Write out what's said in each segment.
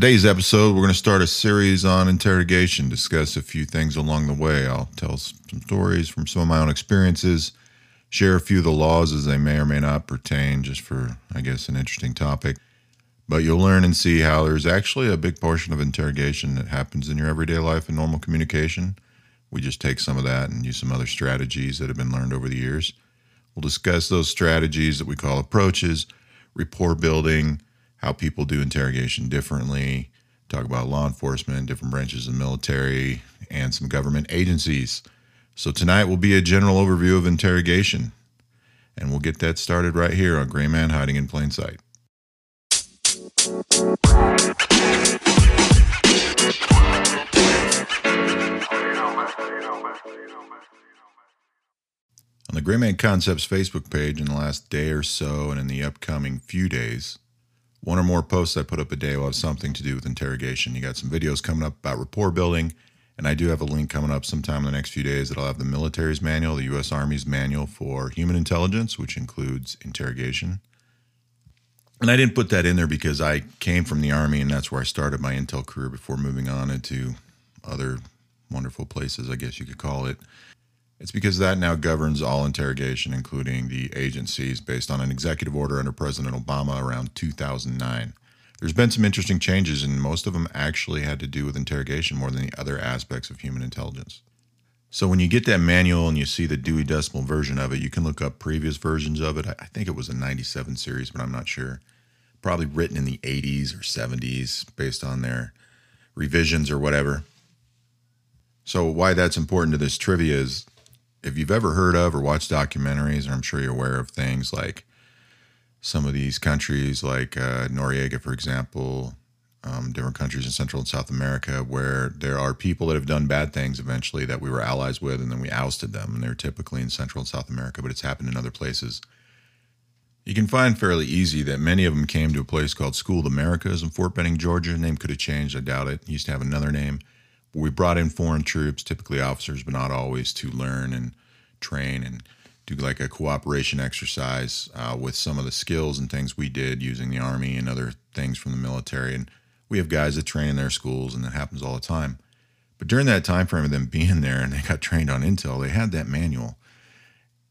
Today's episode, we're going to start a series on interrogation, discuss a few things along the way. I'll tell some stories from some of my own experiences, share a few of the laws as they may or may not pertain, just for, I guess, an interesting topic. But you'll learn and see how there's actually a big portion of interrogation that happens in your everyday life and normal communication. We just take some of that and use some other strategies that have been learned over the years. We'll discuss those strategies that we call approaches, rapport building, how people do interrogation differently, talk about law enforcement, different branches of the military, and some government agencies. So tonight will be a general overview of interrogation, and we'll get that started right here on Gray Man Hiding in Plain Sight. On the Gray Man Concepts Facebook page in the last day or so and in the upcoming few days, one or more posts I put up a day will have something to do with interrogation. You got some videos coming up about rapport building, and I do have a link coming up sometime in the next few days that'll have the military's manual, the U.S. Army's manual for human intelligence, which includes interrogation. And I didn't put that in there because I came from the Army, and that's where I started my intel career before moving on into other wonderful places, I guess you could call it. It's because that now governs all interrogation, including the agencies, based on an executive order under President Obama around 2009. There's been some interesting changes, and most of them actually had to do with interrogation more than the other aspects of human intelligence. So when you get that manual and you see the Dewey Decimal version of it, you can look up previous versions of it. I think it was a 97 series, but I'm not sure. Probably written in the 80s or 70s based on their revisions or whatever. So why that's important to this trivia is if you've ever heard of or watched documentaries, or I'm sure you're aware of things like some of these countries, like uh, Noriega, for example, um, different countries in Central and South America, where there are people that have done bad things eventually that we were allies with, and then we ousted them, and they're typically in Central and South America, but it's happened in other places. You can find fairly easy that many of them came to a place called School of Americas in Fort Benning, Georgia. Name could have changed, I doubt it. it used to have another name we brought in foreign troops, typically officers, but not always, to learn and train and do like a cooperation exercise uh, with some of the skills and things we did using the army and other things from the military. And we have guys that train in their schools, and that happens all the time. But during that time frame of them being there and they got trained on intel, they had that manual.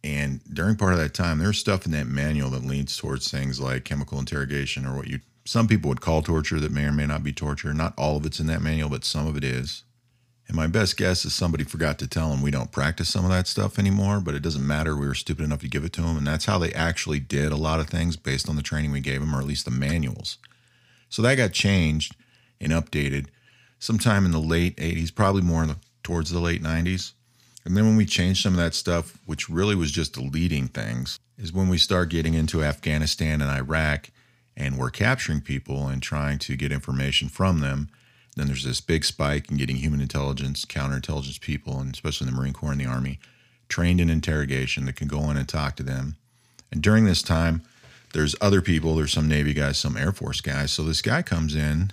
And during part of that time, there's stuff in that manual that leads towards things like chemical interrogation or what you some people would call torture that may or may not be torture. Not all of it's in that manual, but some of it is. And my best guess is somebody forgot to tell them we don't practice some of that stuff anymore, but it doesn't matter. We were stupid enough to give it to them. And that's how they actually did a lot of things based on the training we gave them, or at least the manuals. So that got changed and updated sometime in the late 80s, probably more the, towards the late 90s. And then when we changed some of that stuff, which really was just deleting things, is when we start getting into Afghanistan and Iraq and we're capturing people and trying to get information from them then there's this big spike in getting human intelligence, counterintelligence people, and especially the Marine Corps and the Army, trained in interrogation that can go in and talk to them. And during this time, there's other people, there's some Navy guys, some Air Force guys. So this guy comes in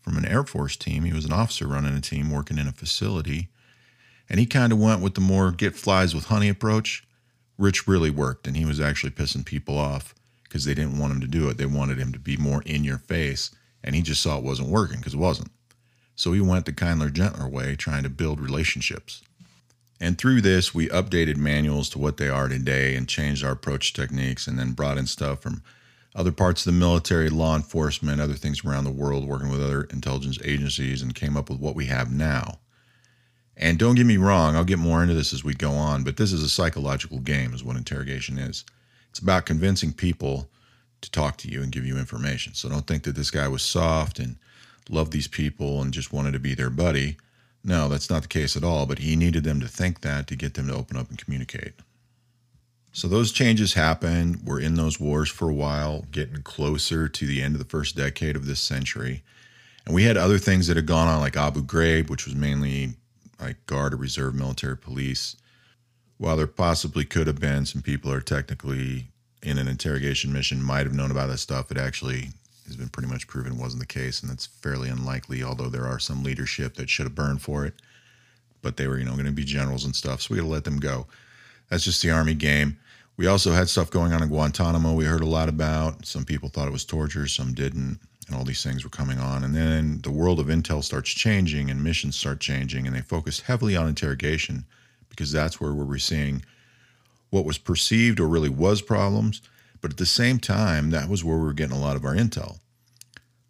from an Air Force team. He was an officer running a team working in a facility. And he kind of went with the more get flies with honey approach. Rich really worked, and he was actually pissing people off because they didn't want him to do it. They wanted him to be more in your face. And he just saw it wasn't working because it wasn't. So we went the kindler, gentler way, trying to build relationships. And through this, we updated manuals to what they are today and changed our approach techniques and then brought in stuff from other parts of the military, law enforcement, other things around the world, working with other intelligence agencies, and came up with what we have now. And don't get me wrong, I'll get more into this as we go on, but this is a psychological game, is what interrogation is. It's about convincing people to talk to you and give you information. So don't think that this guy was soft and loved these people and just wanted to be their buddy. No, that's not the case at all, but he needed them to think that to get them to open up and communicate. So those changes happened. We're in those wars for a while, getting closer to the end of the first decade of this century. And we had other things that had gone on, like Abu Ghraib, which was mainly like Guard or Reserve military police. While there possibly could have been some people who are technically in an interrogation mission might have known about that stuff, it actually has been pretty much proven wasn't the case, and that's fairly unlikely. Although there are some leadership that should have burned for it, but they were you know going to be generals and stuff, so we got to let them go. That's just the army game. We also had stuff going on in Guantanamo. We heard a lot about. Some people thought it was torture, some didn't. and all these things were coming on. And then the world of intel starts changing and missions start changing, and they focus heavily on interrogation because that's where we're seeing what was perceived or really was problems. But at the same time, that was where we were getting a lot of our intel.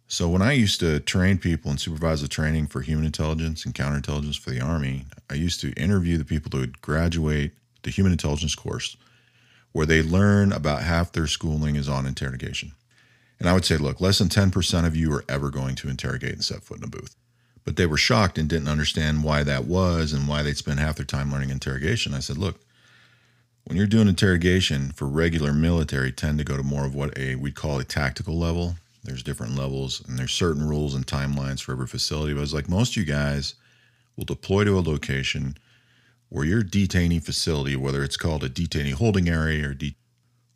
So when I used to train people and supervise the training for human intelligence and counterintelligence for the Army, I used to interview the people that would graduate the human intelligence course, where they learn about half their schooling is on interrogation. And I would say, look, less than 10% of you are ever going to interrogate and set foot in a booth. But they were shocked and didn't understand why that was and why they'd spend half their time learning interrogation. I said, look, when you're doing interrogation for regular military, tend to go to more of what a we'd call a tactical level there's different levels and there's certain rules and timelines for every facility. But it's like most of you guys will deploy to a location where your detainee facility, whether it's called a detainee holding area or de-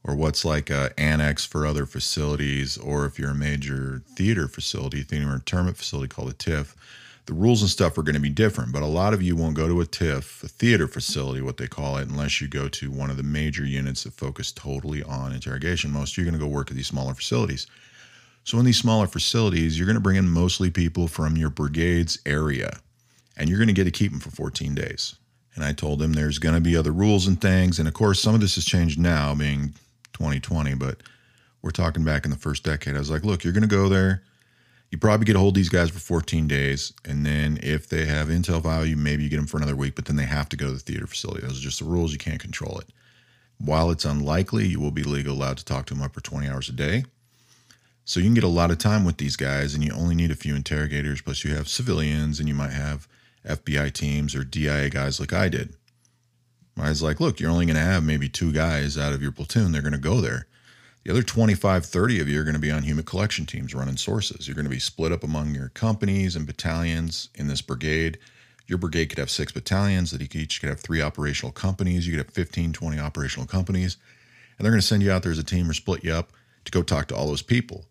or what's like a annex for other facilities, or if you're a major theater facility, theater internment facility called a TIF, the rules and stuff are going to be different. But a lot of you won't go to a TIF, a theater facility, what they call it, unless you go to one of the major units that focus totally on interrogation. Most of you are going to go work at these smaller facilities. So, in these smaller facilities, you're going to bring in mostly people from your brigade's area, and you're going to get to keep them for 14 days. And I told them there's going to be other rules and things. And of course, some of this has changed now, being 2020, but we're talking back in the first decade. I was like, look, you're going to go there. You probably get a hold of these guys for 14 days. And then if they have intel value, maybe you get them for another week, but then they have to go to the theater facility. Those are just the rules. You can't control it. While it's unlikely, you will be legally allowed to talk to them up for 20 hours a day. So you can get a lot of time with these guys, and you only need a few interrogators. Plus, you have civilians, and you might have FBI teams or DIA guys like I did. I was like, look, you're only going to have maybe two guys out of your platoon. They're going to go there. The other 25, 30 of you are going to be on human collection teams running sources. You're going to be split up among your companies and battalions in this brigade. Your brigade could have six battalions that each could have three operational companies. You could have 15, 20 operational companies. And they're going to send you out there as a team or split you up to go talk to all those people.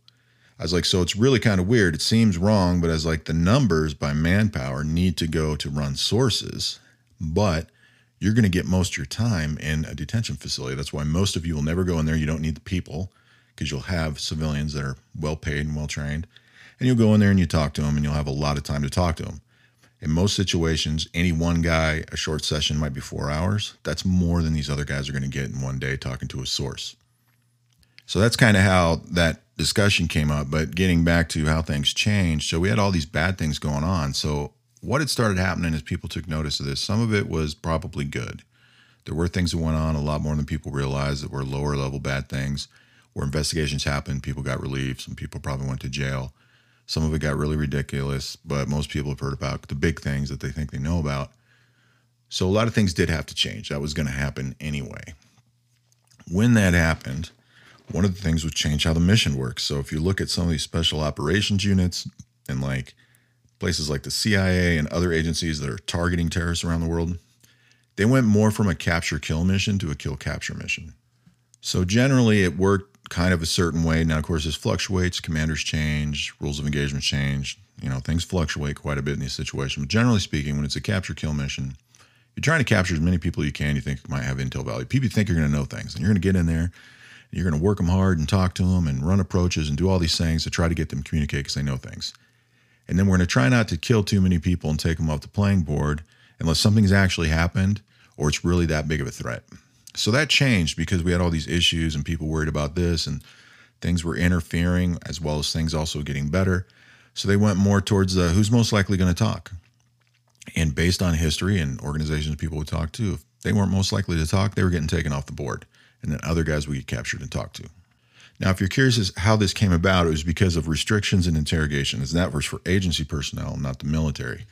I was like, so it's really kind of weird. It seems wrong, but as like the numbers by manpower need to go to run sources, but you're going to get most of your time in a detention facility. That's why most of you will never go in there. You don't need the people because you'll have civilians that are well paid and well trained. And you'll go in there and you talk to them and you'll have a lot of time to talk to them. In most situations, any one guy, a short session might be four hours. That's more than these other guys are going to get in one day talking to a source. So that's kind of how that discussion came up. But getting back to how things changed, so we had all these bad things going on. So what had started happening is people took notice of this. Some of it was probably good. There were things that went on a lot more than people realized that were lower level bad things. Where investigations happened, people got relieved. Some people probably went to jail. Some of it got really ridiculous, but most people have heard about the big things that they think they know about. So a lot of things did have to change. That was going to happen anyway. When that happened, one of the things was change how the mission works. So if you look at some of these special operations units and like places like the CIA and other agencies that are targeting terrorists around the world, they went more from a capture kill mission to a kill capture mission. So generally it worked kind of a certain way. Now, of course, this fluctuates, commanders change, rules of engagement change. You know, things fluctuate quite a bit in these situations. But generally speaking, when it's a capture kill mission, you're trying to capture as many people you can you think might have intel value. People think you're going to know things, and you're going to get in there you're going to work them hard and talk to them and run approaches and do all these things to try to get them to communicate because they know things. And then we're going to try not to kill too many people and take them off the playing board unless something's actually happened or it's really that big of a threat. So that changed because we had all these issues and people worried about this and things were interfering as well as things also getting better. So they went more towards uh, who's most likely going to talk. And based on history and organizations people would talk to, if they weren't most likely to talk, they were getting taken off the board and then other guys we get captured and talked to. Now, if you're curious as how this came about, it was because of restrictions and interrogations. That was for agency personnel, not the military.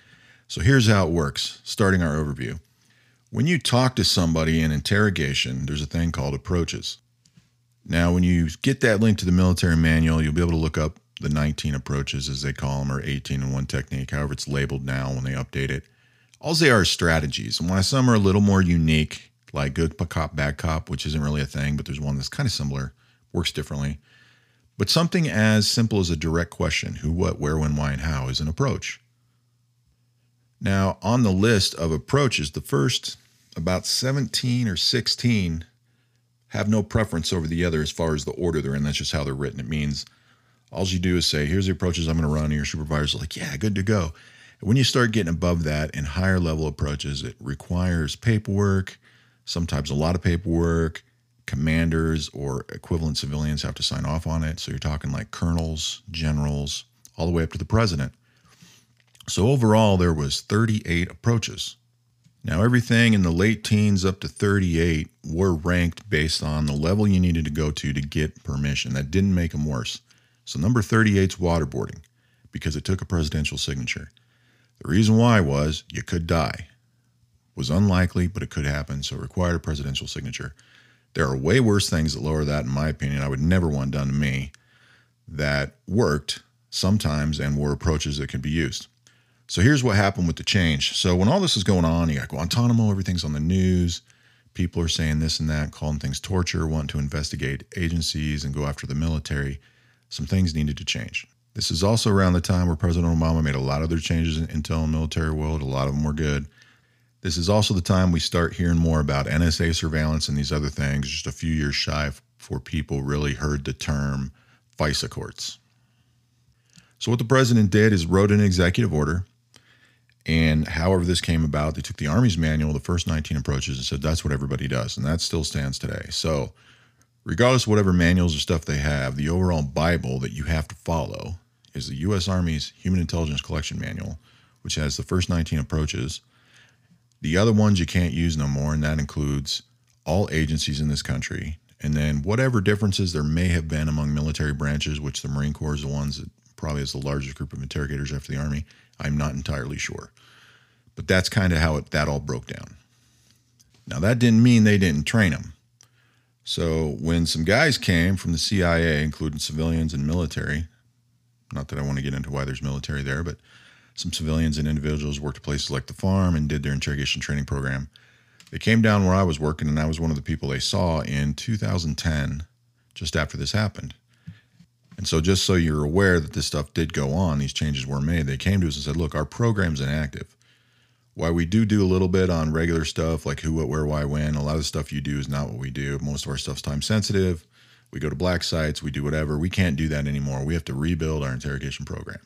So here's how it works, starting our overview. When you talk to somebody in interrogation, there's a thing called approaches. Now, when you get that link to the military manual, you'll be able to look up the 19 approaches, as they call them, or 18 in one technique, however it's labeled now when they update it. All they are strategies. And while some are a little more unique, like good cop, bad cop, which isn't really a thing, but there's one that's kind of similar, works differently. But something as simple as a direct question who, what, where, when, why, and how is an approach. Now, on the list of approaches, the first about 17 or 16 have no preference over the other as far as the order they're in. That's just how they're written. It means All you do is say, here's the approaches I'm going to run. And your supervisor's like, yeah, good to go. And when you start getting above that in higher level approaches, it requires paperwork, sometimes a lot of paperwork. Commanders or equivalent civilians have to sign off on it. So you're talking like colonels, generals, all the way up to the president. So overall, there was 38 approaches. Now, everything in the late teens up to 38 were ranked based on the level you needed to go to to get permission. That didn't make them worse. So, number 38 is waterboarding because it took a presidential signature. The reason why was you could die. It was unlikely, but it could happen, so it required a presidential signature. There are way worse things that lower that, in my opinion. I would never want done to me that worked sometimes and were approaches that could be used. So here's what happened with the change. So when all this is going on, you got Guantanamo, everything's on the news. People are saying this and that, calling things torture, want to investigate agencies and go after the military. Some things needed to change. This is also around the time where President Obama made a lot of their changes in intel and military world. A lot of them were good. This is also the time we start hearing more about NSA surveillance and these other things, just a few years shy before people really heard the term FISA courts. So, what the president did is wrote an executive order and however this came about, they took the Army's manual, the first 19 approaches, and said that's what everybody does. And that still stands today. So, regardless of whatever manuals or stuff they have, the overall Bible that you have to follow is the U.S. Army's Human Intelligence Collection Manual, which has the first 19 approaches. The other ones you can't use no more, and that includes all agencies in this country. And then whatever differences there may have been among military branches, which the Marine Corps is the ones that probably has the largest group of interrogators after the Army, I'm not entirely sure. But that's kind of how it, that all broke down. Now, that didn't mean they didn't train them. So, when some guys came from the CIA, including civilians and military, not that I want to get into why there's military there, but some civilians and individuals worked at places like the farm and did their interrogation training program. They came down where I was working, and I was one of the people they saw in 2010, just after this happened. And so, just so you're aware that this stuff did go on, these changes were made. They came to us and said, look, our program's inactive. While we do do a little bit on regular stuff like who, what, where, why, when, a lot of the stuff you do is not what we do. Most of our stuff's time sensitive. We go to black sites, we do whatever. We can't do that anymore. We have to rebuild our interrogation program.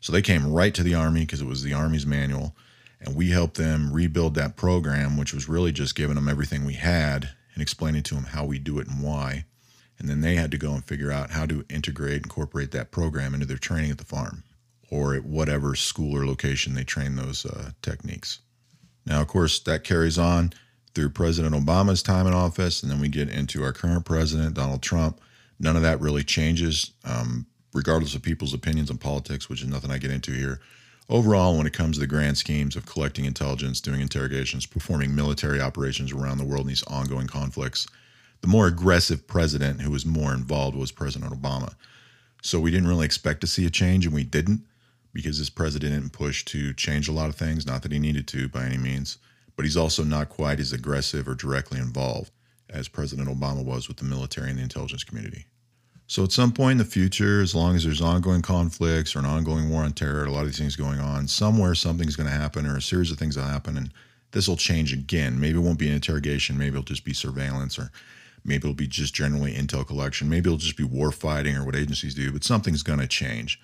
So they came right to the Army because it was the Army's manual. And we helped them rebuild that program, which was really just giving them everything we had and explaining to them how we do it and why. And then they had to go and figure out how to integrate, incorporate that program into their training at the farm or at whatever school or location they train those uh, techniques. Now, of course, that carries on through President Obama's time in office, and then we get into our current president, Donald Trump. None of that really changes, um, regardless of people's opinions on politics, which is nothing I get into here. Overall, when it comes to the grand schemes of collecting intelligence, doing interrogations, performing military operations around the world in these ongoing conflicts, the more aggressive president who was more involved was President Obama. So we didn't really expect to see a change, and we didn't because this president didn't push to change a lot of things. Not that he needed to by any means, but he's also not quite as aggressive or directly involved as President Obama was with the military and the intelligence community. So at some point in the future, as long as there's ongoing conflicts or an ongoing war on terror, a lot of these things going on, somewhere something's going to happen or a series of things will happen, and this will change again. Maybe it won't be an interrogation, maybe it'll just be surveillance or Maybe it'll be just generally intel collection. Maybe it'll just be war fighting or what agencies do, but something's going to change.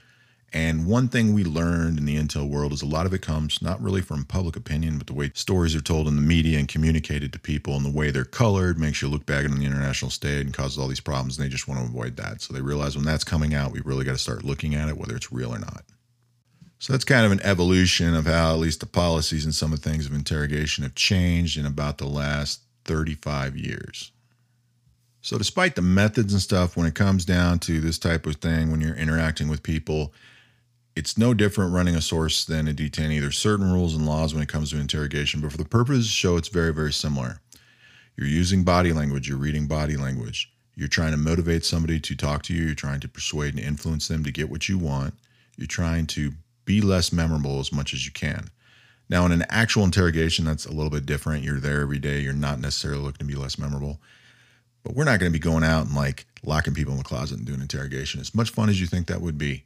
And one thing we learned in the intel world is a lot of it comes not really from public opinion, but the way stories are told in the media and communicated to people and the way they're colored makes you look bad on the international stage and causes all these problems. And they just want to avoid that. So they realize when that's coming out, we really got to start looking at it, whether it's real or not. So that's kind of an evolution of how at least the policies and some of the things of interrogation have changed in about the last 35 years. So, despite the methods and stuff, when it comes down to this type of thing, when you're interacting with people, it's no different running a source than a detainee. There's certain rules and laws when it comes to interrogation, but for the purpose of the show, it's very, very similar. You're using body language, you're reading body language, you're trying to motivate somebody to talk to you, you're trying to persuade and influence them to get what you want, you're trying to be less memorable as much as you can. Now, in an actual interrogation, that's a little bit different. You're there every day, you're not necessarily looking to be less memorable. But we're not going to be going out and like locking people in the closet and doing interrogation. As much fun as you think that would be.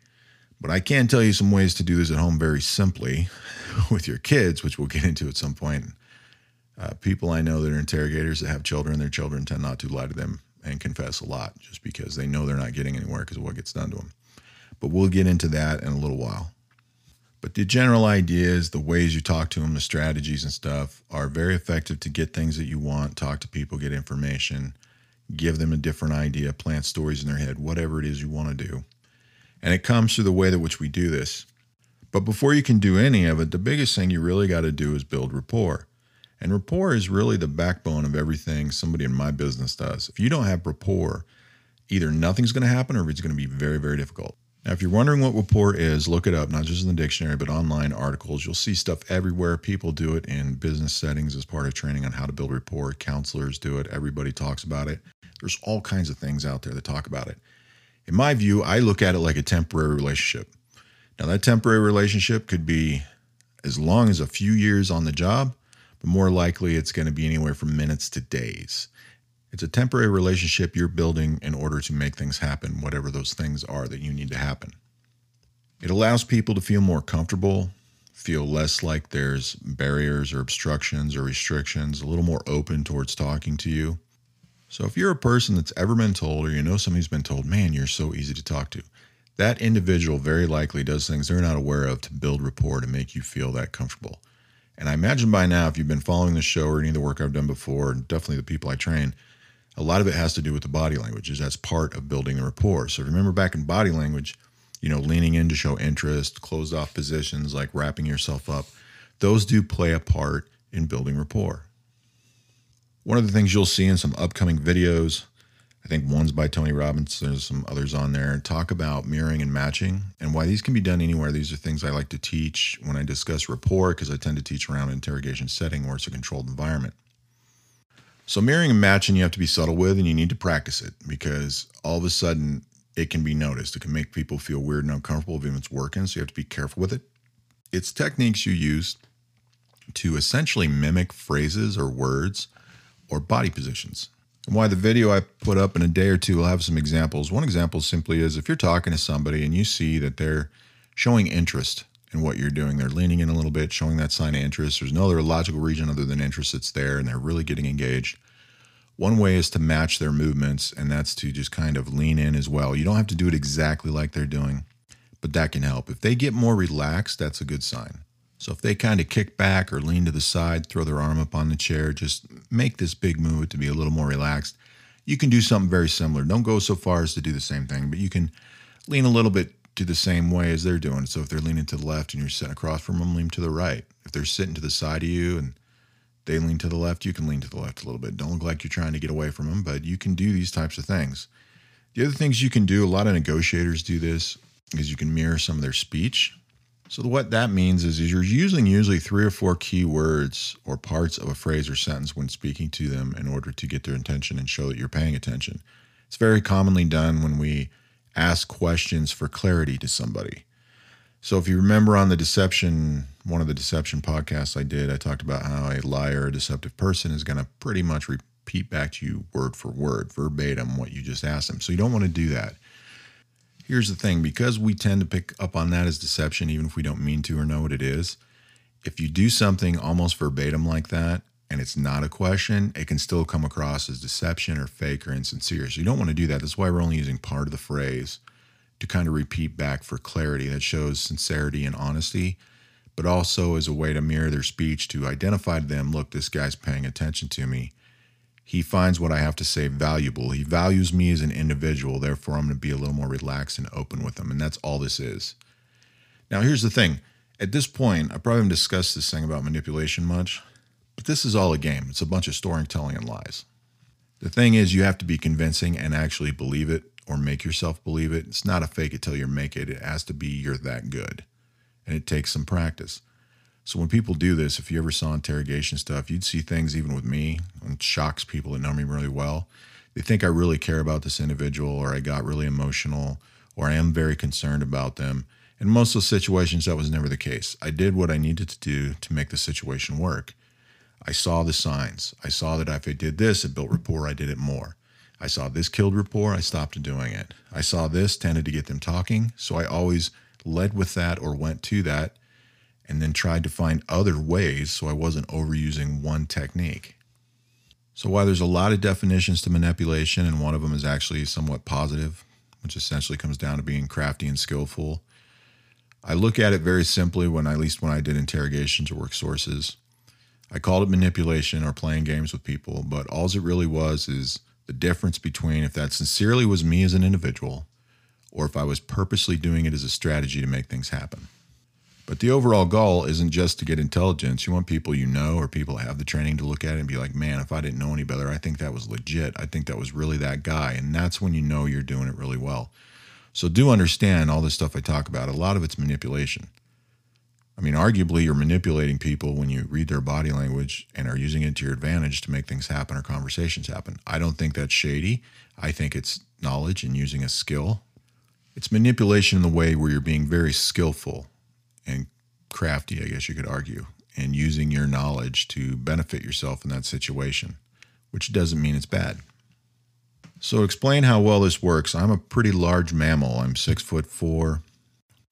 But I can tell you some ways to do this at home very simply with your kids, which we'll get into at some point. Uh, people I know that are interrogators that have children, their children tend not to lie to them and confess a lot just because they know they're not getting anywhere because of what gets done to them. but we'll get into that in a little while. But the general ideas, the ways you talk to them, the strategies and stuff are very effective to get things that you want, talk to people, get information, give them a different idea, plant stories in their head, whatever it is you want to do. And it comes through the way that which we do this. But before you can do any of it, the biggest thing you really got to do is build rapport. And rapport is really the backbone of everything somebody in my business does. If you don't have rapport, either nothing's going to happen or it's going to be very, very difficult. Now, if you're wondering what rapport is, look it up, not just in the dictionary, but online articles. You'll see stuff everywhere. People do it in business settings as part of training on how to build rapport. Counselors do it. Everybody talks about it. There's all kinds of things out there that talk about it. In my view, I look at it like a temporary relationship. Now, that temporary relationship could be as long as a few years on the job, but more likely it's going to be anywhere from minutes to days. It's a temporary relationship you're building in order to make things happen, whatever those things are that you need to happen. It allows people to feel more comfortable, feel less like there's barriers or obstructions or restrictions, a little more open towards talking to you. So, if you're a person that's ever been told, or you know somebody who's been told, man, you're so easy to talk to, that individual very likely does things they're not aware of to build rapport to make you feel that comfortable. And I imagine by now, if you've been following the show or any of the work I've done before, and definitely the people I train, a lot of it has to do with the body language, is that's part of building the rapport. So remember back in body language, you know, leaning in to show interest, closed off positions like wrapping yourself up, those do play a part in building rapport. One of the things you'll see in some upcoming videos, I think one's by Tony Robbins, there's some others on there, talk about mirroring and matching and why these can be done anywhere. These are things I like to teach when I discuss rapport because I tend to teach around interrogation setting where it's a controlled environment. So mirroring and matching you have to be subtle with and you need to practice it because all of a sudden it can be noticed. It can make people feel weird and uncomfortable if it's working. So you have to be careful with it. It's techniques you use to essentially mimic phrases or words or body positions. And why the video I put up in a day or two will have some examples. One example simply is if you're talking to somebody and you see that they're showing interest in what you're doing. They're leaning in a little bit, showing that sign of interest. There's no other logical region other than interest that's there, and they're really getting engaged. One way is to match their movements, and that's to just kind of lean in as well. You don't have to do it exactly like they're doing, but that can help. If they get more relaxed, that's a good sign. So if they kind of kick back or lean to the side, throw their arm up on the chair, just make this big move to be a little more relaxed. You can do something very similar. Don't go so far as to do the same thing, but you can lean a little bit to the same way as they're doing. So if they're leaning to the left and you're sitting across from them, lean to the right. If they're sitting to the side of you and they lean to the left, you can lean to the left a little bit. Don't look like you're trying to get away from them, but you can do these types of things. The other things you can do, a lot of negotiators do this, is you can mirror some of their speech. So what that means is, is you're using usually three or four key words or parts of a phrase or sentence when speaking to them in order to get their attention and show that you're paying attention. It's very commonly done when we ask questions for clarity to somebody. So if you remember on the deception, one of the deception podcasts I did, I talked about how a liar, a deceptive person is going to pretty much repeat back to you word for word, verbatim, what you just asked them. So you don't want to do that. Here's the thing because we tend to pick up on that as deception, even if we don't mean to or know what it is, if you do something almost verbatim like that, and it's not a question, it can still come across as deception or fake or insincere. So you don't want to do that. That's why we're only using part of the phrase to kind of repeat back for clarity that shows sincerity and honesty, but also as a way to mirror their speech to identify to them look, this guy's paying attention to me. He finds what I have to say valuable. He values me as an individual. Therefore, I'm going to be a little more relaxed and open with him. And that's all this is. Now, here's the thing. At this point, I probably haven't discussed this thing about manipulation much. But this is all a game. It's a bunch of storytelling and lies. The thing is, you have to be convincing and actually believe it or make yourself believe it. It's not a fake it till you make it. It has to be you're that good. And it takes some practice. So when people do this, if you ever saw interrogation stuff, you'd see things even with me, and shocks people that know me really well. They think I really care about this individual, or I got really emotional, or I am very concerned about them. In most of those situations, that was never the case. I did what I needed to do to make the situation work. I saw the signs. I saw that if I did this, it built rapport, I did it more. I saw this killed rapport, I stopped doing it. I saw this tended to get them talking, so I always led with that or went to that and then tried to find other ways so I wasn't overusing one technique. So while there's a lot of definitions to manipulation and one of them is actually somewhat positive, which essentially comes down to being crafty and skillful. I look at it very simply when, at least when I did interrogations or work sources. I called it manipulation or playing games with people, but all it really was is the difference between if that sincerely was me as an individual or if I was purposely doing it as a strategy to make things happen. But the overall goal isn't just to get intelligence. You want people you know or people that have the training to look at it and be like, man, if I didn't know any better, I think that was legit. I think that was really that guy. And that's when you know you're doing it really well. So do understand all this stuff I talk about. A lot of it's manipulation. I mean, arguably, you're manipulating people when you read their body language and are using it to your advantage to make things happen or conversations happen. I don't think that's shady. I think it's knowledge and using a skill. It's manipulation in the way where you're being very skillful and crafty, I guess you could argue, and using your knowledge to benefit yourself in that situation, which doesn't mean it's bad. So, explain how well this works. I'm a pretty large mammal. I'm six foot four,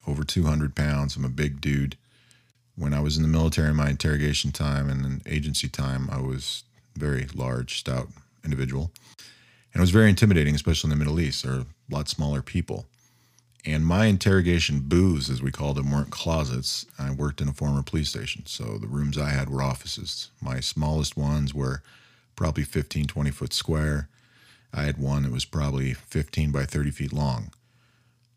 over 200 pounds. I'm a big dude. When I was in the military, my interrogation time and then agency time, I was very large, stout individual. And it was very intimidating, especially in the Middle East. There are a lot smaller people. And my interrogation booths, as we called them, weren't closets. I worked in a former police station. So the rooms I had were offices. My smallest ones were probably 15, 20 foot square. I had one that was probably 15 by 30 feet long.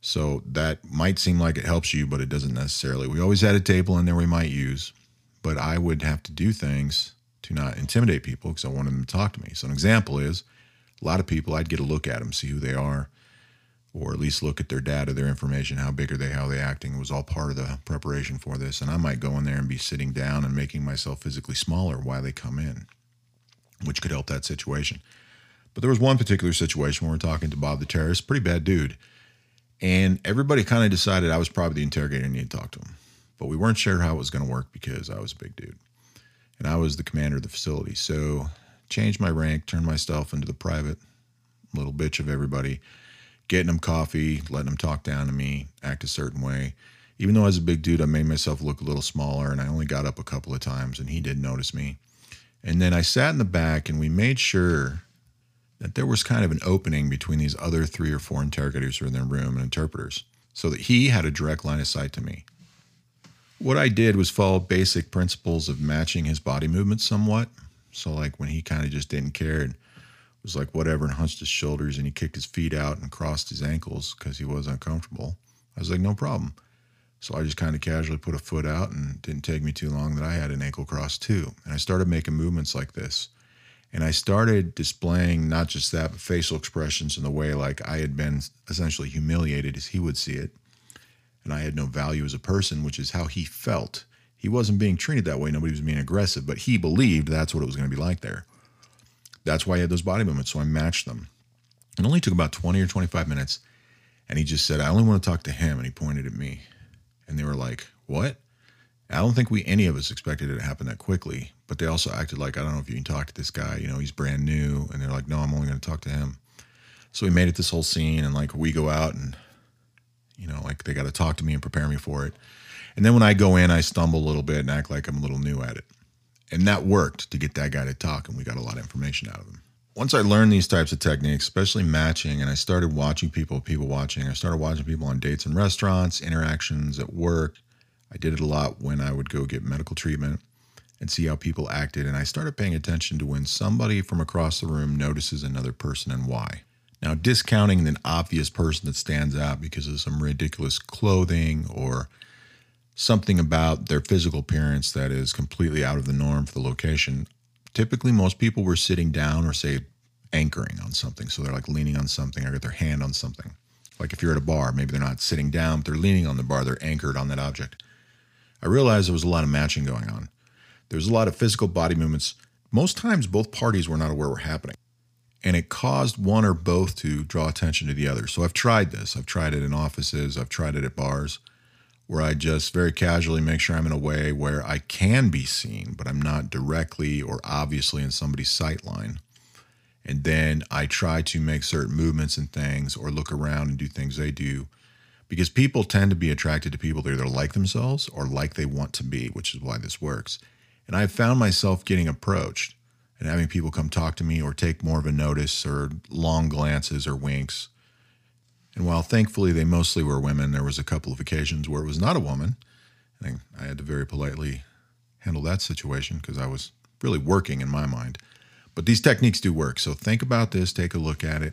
So that might seem like it helps you, but it doesn't necessarily. We always had a table in there we might use, but I would have to do things to not intimidate people because I wanted them to talk to me. So an example is a lot of people, I'd get a look at them, see who they are or at least look at their data, their information, how big are they, how are they acting. It was all part of the preparation for this. And I might go in there and be sitting down and making myself physically smaller while they come in, which could help that situation. But there was one particular situation where we're talking to Bob the terrorist, pretty bad dude. And everybody kind of decided I was probably the interrogator and need to talk to him. But we weren't sure how it was going to work because I was a big dude. And I was the commander of the facility. So changed my rank, turned myself into the private little bitch of everybody getting them coffee, letting them talk down to me, act a certain way. Even though I was a big dude, I made myself look a little smaller and I only got up a couple of times and he did notice me. And then I sat in the back and we made sure that there was kind of an opening between these other three or four interrogators who were in their room and interpreters so that he had a direct line of sight to me. What I did was follow basic principles of matching his body movements somewhat. So, like when he kind of just didn't care and was like whatever and hunched his shoulders and he kicked his feet out and crossed his ankles because he was uncomfortable. I was like, no problem. So I just kind of casually put a foot out and didn't take me too long that I had an ankle cross too. And I started making movements like this. And I started displaying not just that, but facial expressions in the way like I had been essentially humiliated as he would see it. And I had no value as a person, which is how he felt. He wasn't being treated that way. Nobody was being aggressive, but he believed that's what it was going to be like there. That's why he had those body movements. So I matched them. It only took about 20 or 25 minutes. And he just said, I only want to talk to him. And he pointed at me. And they were like, What? I don't think we, any of us expected it to happen that quickly. But they also acted like, I don't know if you can talk to this guy. You know, he's brand new. And they're like, No, I'm only going to talk to him. So we made it this whole scene. And like, we go out and, you know, like they got to talk to me and prepare me for it. And then when I go in, I stumble a little bit and act like I'm a little new at it. And that worked to get that guy to talk, and we got a lot of information out of him. Once I learned these types of techniques, especially matching, and I started watching people, people watching, I started watching people on dates in restaurants, interactions at work. I did it a lot when I would go get medical treatment and see how people acted. And I started paying attention to when somebody from across the room notices another person and why. Now, discounting an obvious person that stands out because of some ridiculous clothing or something about their physical appearance that is completely out of the norm for the location. Typically, most people were sitting down or, say, anchoring on something. So they're like leaning on something or got their hand on something. Like if you're at a bar, maybe they're not sitting down, but they're leaning on the bar, they're anchored on that object. I realized there was a lot of matching going on. There was a lot of physical body movements. Most times, both parties were not aware were happening. And it caused one or both to draw attention to the other. So I've tried this. I've tried it in offices, I've tried it at bars where I just very casually make sure I'm in a way where I can be seen, but I'm not directly or obviously in somebody's sight line. And then I try to make certain movements and things or look around and do things they do because people tend to be attracted to people that either like themselves or like they want to be, which is why this works. And I've found myself getting approached and having people come talk to me or take more of a notice or long glances or winks And while thankfully they mostly were women, there was a couple of occasions where it was not a woman. And I had to very politely handle that situation because I was really working in my mind. But these techniques do work. So think about this, take a look at it,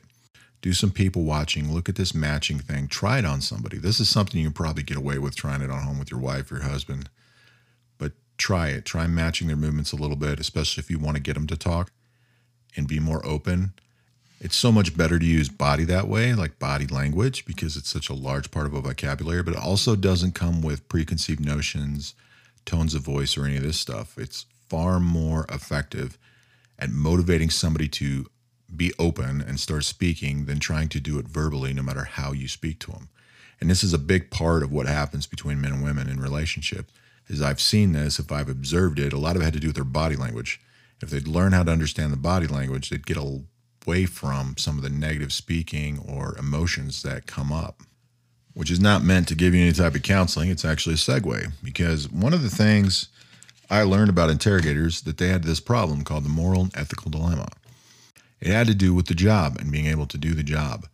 do some people watching, look at this matching thing, try it on somebody. This is something you can probably get away with trying it on home with your wife your husband. But try it. Try matching their movements a little bit, especially if you want to get them to talk and be more open. It's so much better to use body that way, like body language, because it's such a large part of a vocabulary, but it also doesn't come with preconceived notions, tones of voice, or any of this stuff. It's far more effective at motivating somebody to be open and start speaking than trying to do it verbally, no matter how you speak to them. And this is a big part of what happens between men and women in relationship. Is I've seen this, if I've observed it, a lot of it had to do with their body language. If they'd learn how to understand the body language, they'd get away from some of the negative speaking or emotions that come up, which is not meant to give you any type of counseling. It's actually a segue because one of the things I learned about interrogators that they had this problem called the moral and ethical dilemma. It had to do with the job and being able to do the job.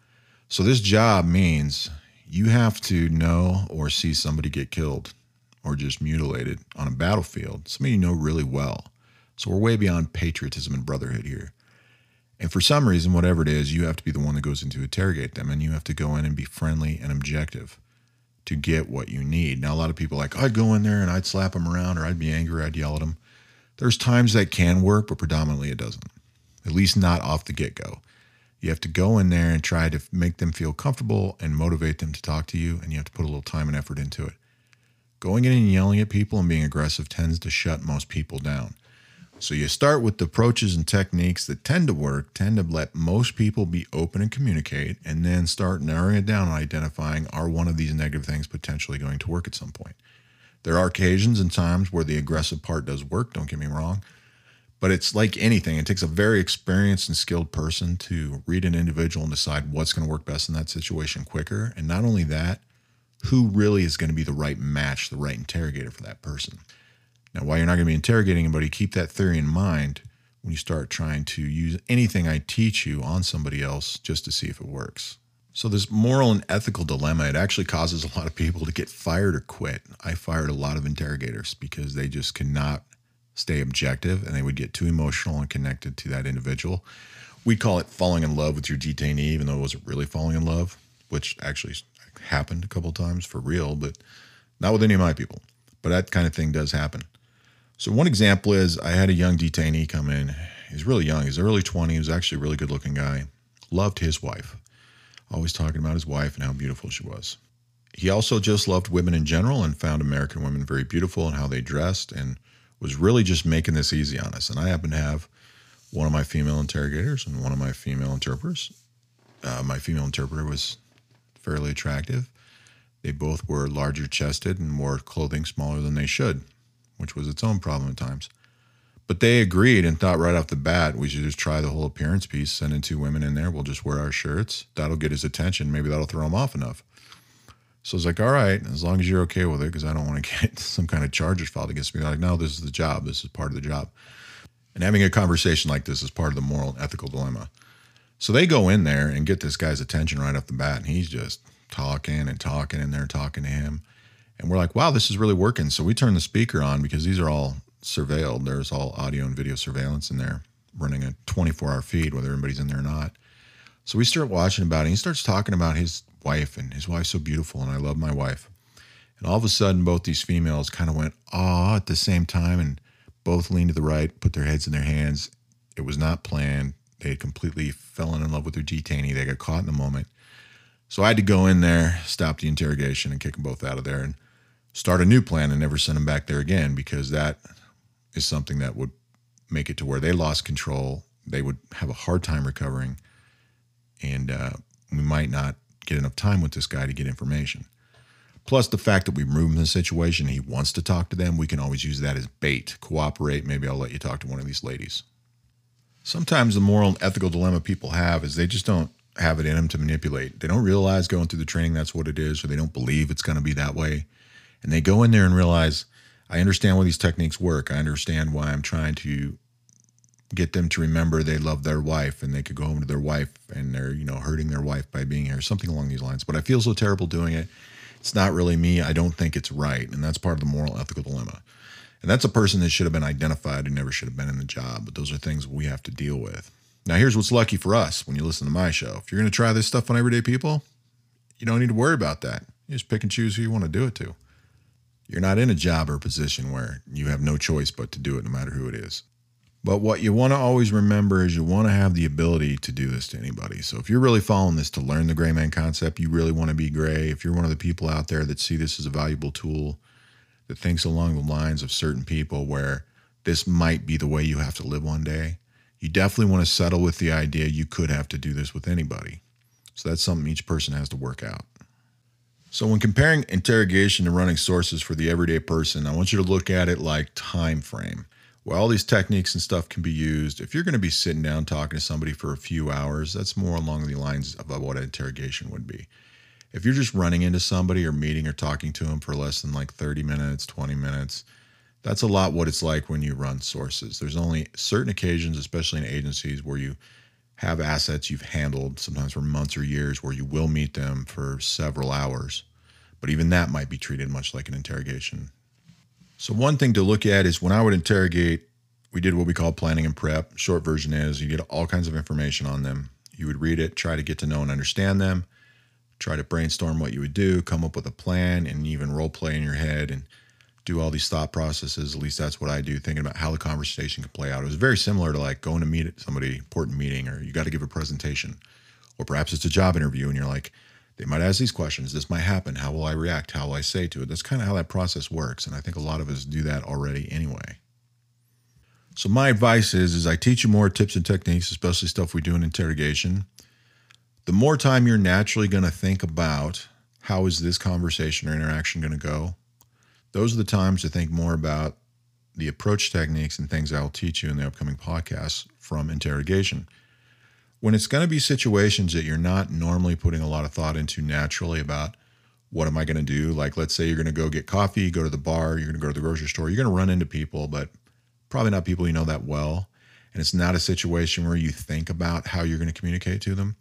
So this job means you have to know or see somebody get killed or just mutilated on a battlefield, somebody you know really well. So we're way beyond patriotism and brotherhood here. And for some reason, whatever it is, you have to be the one that goes in to interrogate them and you have to go in and be friendly and objective to get what you need. Now, a lot of people like, I'd go in there and I'd slap them around or I'd be angry, I'd yell at them. There's times that can work, but predominantly it doesn't, at least not off the get go. You have to go in there and try to make them feel comfortable and motivate them to talk to you, and you have to put a little time and effort into it. Going in and yelling at people and being aggressive tends to shut most people down. So you start with the approaches and techniques that tend to work, tend to let most people be open and communicate, and then start narrowing it down and identifying are one of these negative things potentially going to work at some point. There are occasions and times where the aggressive part does work, don't get me wrong, but it's like anything. It takes a very experienced and skilled person to read an individual and decide what's going to work best in that situation quicker. And not only that, who really is going to be the right match, the right interrogator for that person. Now, while you're not going to be interrogating anybody, keep that theory in mind when you start trying to use anything I teach you on somebody else just to see if it works. So, this moral and ethical dilemma, it actually causes a lot of people to get fired or quit. I fired a lot of interrogators because they just cannot stay objective and they would get too emotional and connected to that individual. We call it falling in love with your detainee, even though it wasn't really falling in love, which actually happened a couple times for real, but not with any of my people. But that kind of thing does happen. So one example is I had a young detainee come in. He's really young. He's early 20s. He was actually a really good looking guy. Loved his wife. Always talking about his wife and how beautiful she was. He also just loved women in general and found American women very beautiful and how they dressed and was really just making this easy on us. And I happen to have one of my female interrogators and one of my female interpreters. Uh, my female interpreter was fairly attractive. They both were larger chested and wore clothing smaller than they should which was its own problem at times. But they agreed and thought right off the bat we should just try the whole appearance piece, sending two women in there. We'll just wear our shirts. That'll get his attention. Maybe that'll throw him off enough. So I was like, all right, as long as you're okay with it, because I don't want to get some kind of charges filed against me. Like, no, this is the job. This is part of the job. And having a conversation like this is part of the moral and ethical dilemma. So they go in there and get this guy's attention right off the bat, and he's just talking and talking, and they're talking to him. And we're like, wow, this is really working. So we turn the speaker on because these are all surveilled. There's all audio and video surveillance in there, running a 24 hour feed, whether anybody's in there or not. So we start watching about it. he starts talking about his wife, and his wife's so beautiful, and I love my wife. And all of a sudden, both these females kind of went, ah, at the same time, and both leaned to the right, put their heads in their hands. It was not planned. They had completely fell in love with their detainee. They got caught in the moment. So I had to go in there, stop the interrogation, and kick them both out of there. And start a new plan and never send them back there again because that is something that would make it to where they lost control. They would have a hard time recovering, and uh, we might not get enough time with this guy to get information. Plus, the fact that we remove him in the situation, he wants to talk to them, we can always use that as bait. Cooperate. Maybe I'll let you talk to one of these ladies. Sometimes the moral and ethical dilemma people have is they just don't have it in them to manipulate. They don't realize going through the training that's what it is, or they don't believe it's going to be that way and they go in there and realize I understand why these techniques work. I understand why I'm trying to get them to remember they love their wife and they could go home to their wife and they're, you know, hurting their wife by being here, something along these lines. But I feel so terrible doing it. It's not really me. I don't think it's right. And that's part of the moral ethical dilemma. And that's a person that should have been identified who never should have been in the job. But those are things we have to deal with. Now, here's what's lucky for us when you listen to my show. If you're going to try this stuff on everyday people, you don't need to worry about that. You just pick and choose who you want to do it to. You're not in a job or position where you have no choice but to do it no matter who it is. But what you want to always remember is you want to have the ability to do this to anybody. So if you're really following this to learn the gray man concept, you really want to be gray. If you're one of the people out there that see this as a valuable tool, that thinks along the lines of certain people where this might be the way you have to live one day, you definitely want to settle with the idea you could have to do this with anybody. So that's something each person has to work out. So when comparing interrogation to running sources for the everyday person, I want you to look at it like time frame well, all these techniques and stuff can be used. If you're going to be sitting down talking to somebody for a few hours, that's more along the lines of what an interrogation would be. If you're just running into somebody or meeting or talking to them for less than like 30 minutes, 20 minutes, that's a lot what it's like when you run sources. There's only certain occasions, especially in agencies, where you have assets you've handled, sometimes for months or years, where you will meet them for several hours. But even that might be treated much like an interrogation so, one thing to look at is when I would interrogate, we did what we call planning and prep. Short version is you get all kinds of information on them. You would read it, try to get to know and understand them, try to brainstorm what you would do, come up with a plan, and even role play in your head and do all these thought processes. At least that's what I do, thinking about how the conversation can play out. It was very similar to like going to meet somebody, important meeting, or you got to give a presentation, or perhaps it's a job interview, and you're like, they might ask these questions. This might happen. How will I react? How will I say to it? That's kind of how that process works. And I think a lot of us do that already anyway. So my advice is, is I teach you more tips and techniques, especially stuff we do in interrogation. The more time you're naturally going to think about how is this conversation or interaction going to go, those are the times to think more about the approach techniques and things I'll teach you in the upcoming podcasts from interrogation when it's going to be situations that you're not normally putting a lot of thought into naturally about what am I going to do? Like, let's say you're going to go get coffee, go to the bar, you're going to go to the grocery store, you're going to run into people, but probably not people you know that well. And it's not a situation where you think about how you're going to communicate to them.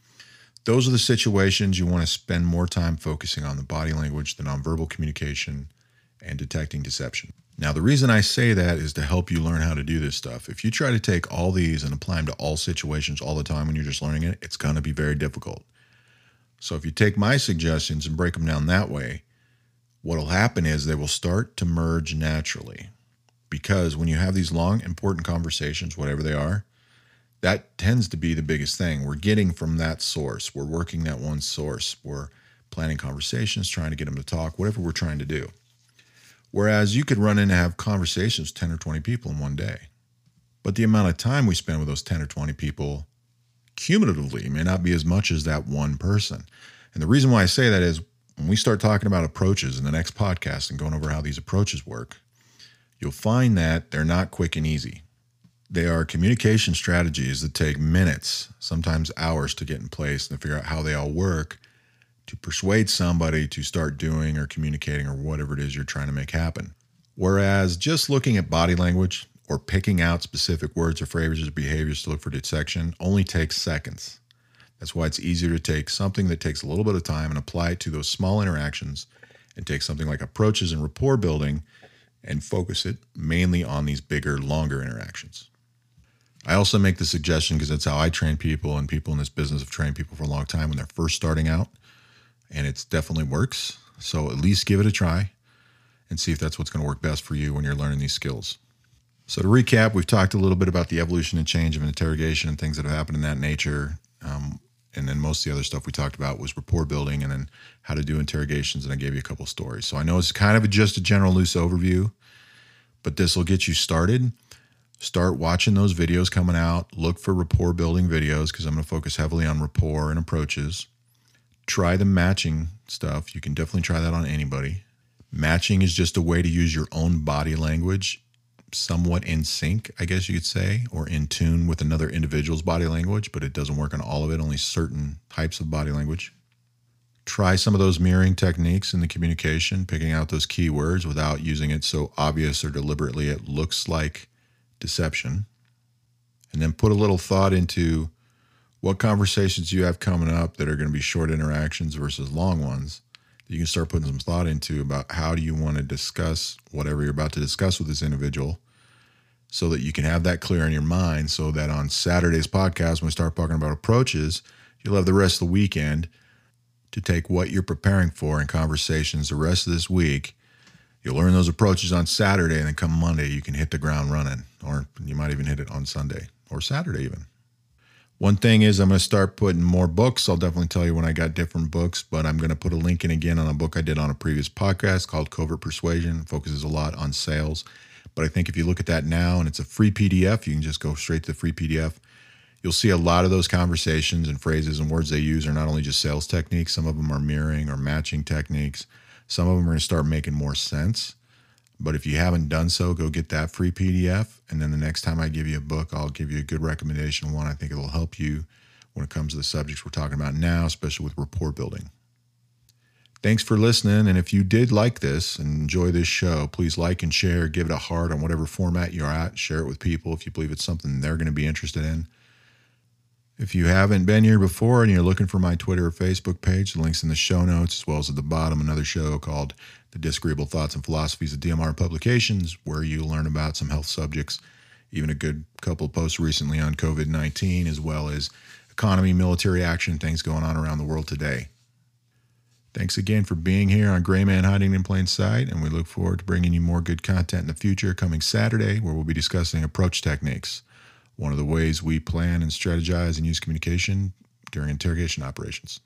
Those are the situations you want to spend more time focusing on the body language, the nonverbal communication, and detecting deception. Now, the reason I say that is to help you learn how to do this stuff. If you try to take all these and apply them to all situations all the time when you're just learning it, it's going to be very difficult. So, if you take my suggestions and break them down that way, what will happen is they will start to merge naturally. Because when you have these long, important conversations, whatever they are, that tends to be the biggest thing. We're getting from that source, we're working that one source, we're planning conversations, trying to get them to talk, whatever we're trying to do. Whereas you could run in and have conversations with 10 or 20 people in one day. But the amount of time we spend with those 10 or 20 people cumulatively may not be as much as that one person. And the reason why I say that is when we start talking about approaches in the next podcast and going over how these approaches work, you'll find that they're not quick and easy. They are communication strategies that take minutes, sometimes hours to get in place and to figure out how they all work to persuade somebody to start doing or communicating or whatever it is you're trying to make happen. Whereas just looking at body language or picking out specific words or phrases or behaviors to look for detection only takes seconds. That's why it's easier to take something that takes a little bit of time and apply it to those small interactions and take something like approaches and rapport building and focus it mainly on these bigger, longer interactions. I also make the suggestion because that's how I train people, and people in this business have trained people for a long time when they're first starting out and it definitely works. So at least give it a try and see if that's what's going to work best for you when you're learning these skills. So to recap, we've talked a little bit about the evolution and change of interrogation and things that have happened in that nature. Um, and then most of the other stuff we talked about was rapport building and then how to do interrogations. And I gave you a couple stories. So I know it's kind of a, just a general loose overview, but this will get you started. Start watching those videos coming out. Look for rapport building videos because I'm going to focus heavily on rapport and approaches try the matching stuff. You can definitely try that on anybody. Matching is just a way to use your own body language somewhat in sync, I guess you could say, or in tune with another individual's body language, but it doesn't work on all of it, only certain types of body language. Try some of those mirroring techniques in the communication, picking out those keywords without using it so obvious or deliberately it looks like deception. and then put a little thought into what conversations you have coming up that are going to be short interactions versus long ones. You can start putting some thought into about how do you want to discuss whatever you're about to discuss with this individual so that you can have that clear in your mind so that on Saturday's podcast, when we start talking about approaches, you'll have the rest of the weekend to take what you're preparing for in conversations the rest of this week. You'll learn those approaches on Saturday, and then come Monday, you can hit the ground running, or you might even hit it on Sunday or Saturday, even. One thing is, I'm going to start putting more books. I'll definitely tell you when I got different books, but I'm going to put a link in again on a book I did on a previous podcast called Covert Persuasion. It focuses a lot on sales. But I think if you look at that now and it's a free PDF, you can just go straight to the free PDF. You'll see a lot of those conversations and phrases and words they use are not only just sales techniques, some of them are mirroring or matching techniques. Some of them are going to start making more sense. But if you haven't done so, go get that free PDF. And then the next time I give you a book, I'll give you a good recommendation. One I think it'll help you when it comes to the subjects we're talking about now, especially with rapport building. Thanks for listening. And if you did like this and enjoy this show, please like and share, give it a heart on whatever format you're at. Share it with people if you believe it's something they're going to be interested in. If you haven't been here before and you're looking for my Twitter or Facebook page, the link's in the show notes, as well as at the bottom, another show called The Disagreeable Thoughts and Philosophies of DMR Publications, where you learn about some health subjects, even a good couple posts recently on COVID 19, as well as economy, military action, things going on around the world today. Thanks again for being here on Gray Man Hiding in Plain Sight, and we look forward to bringing you more good content in the future coming Saturday, where we'll be discussing approach techniques one of the ways we plan and strategize and use communication during interrogation operations.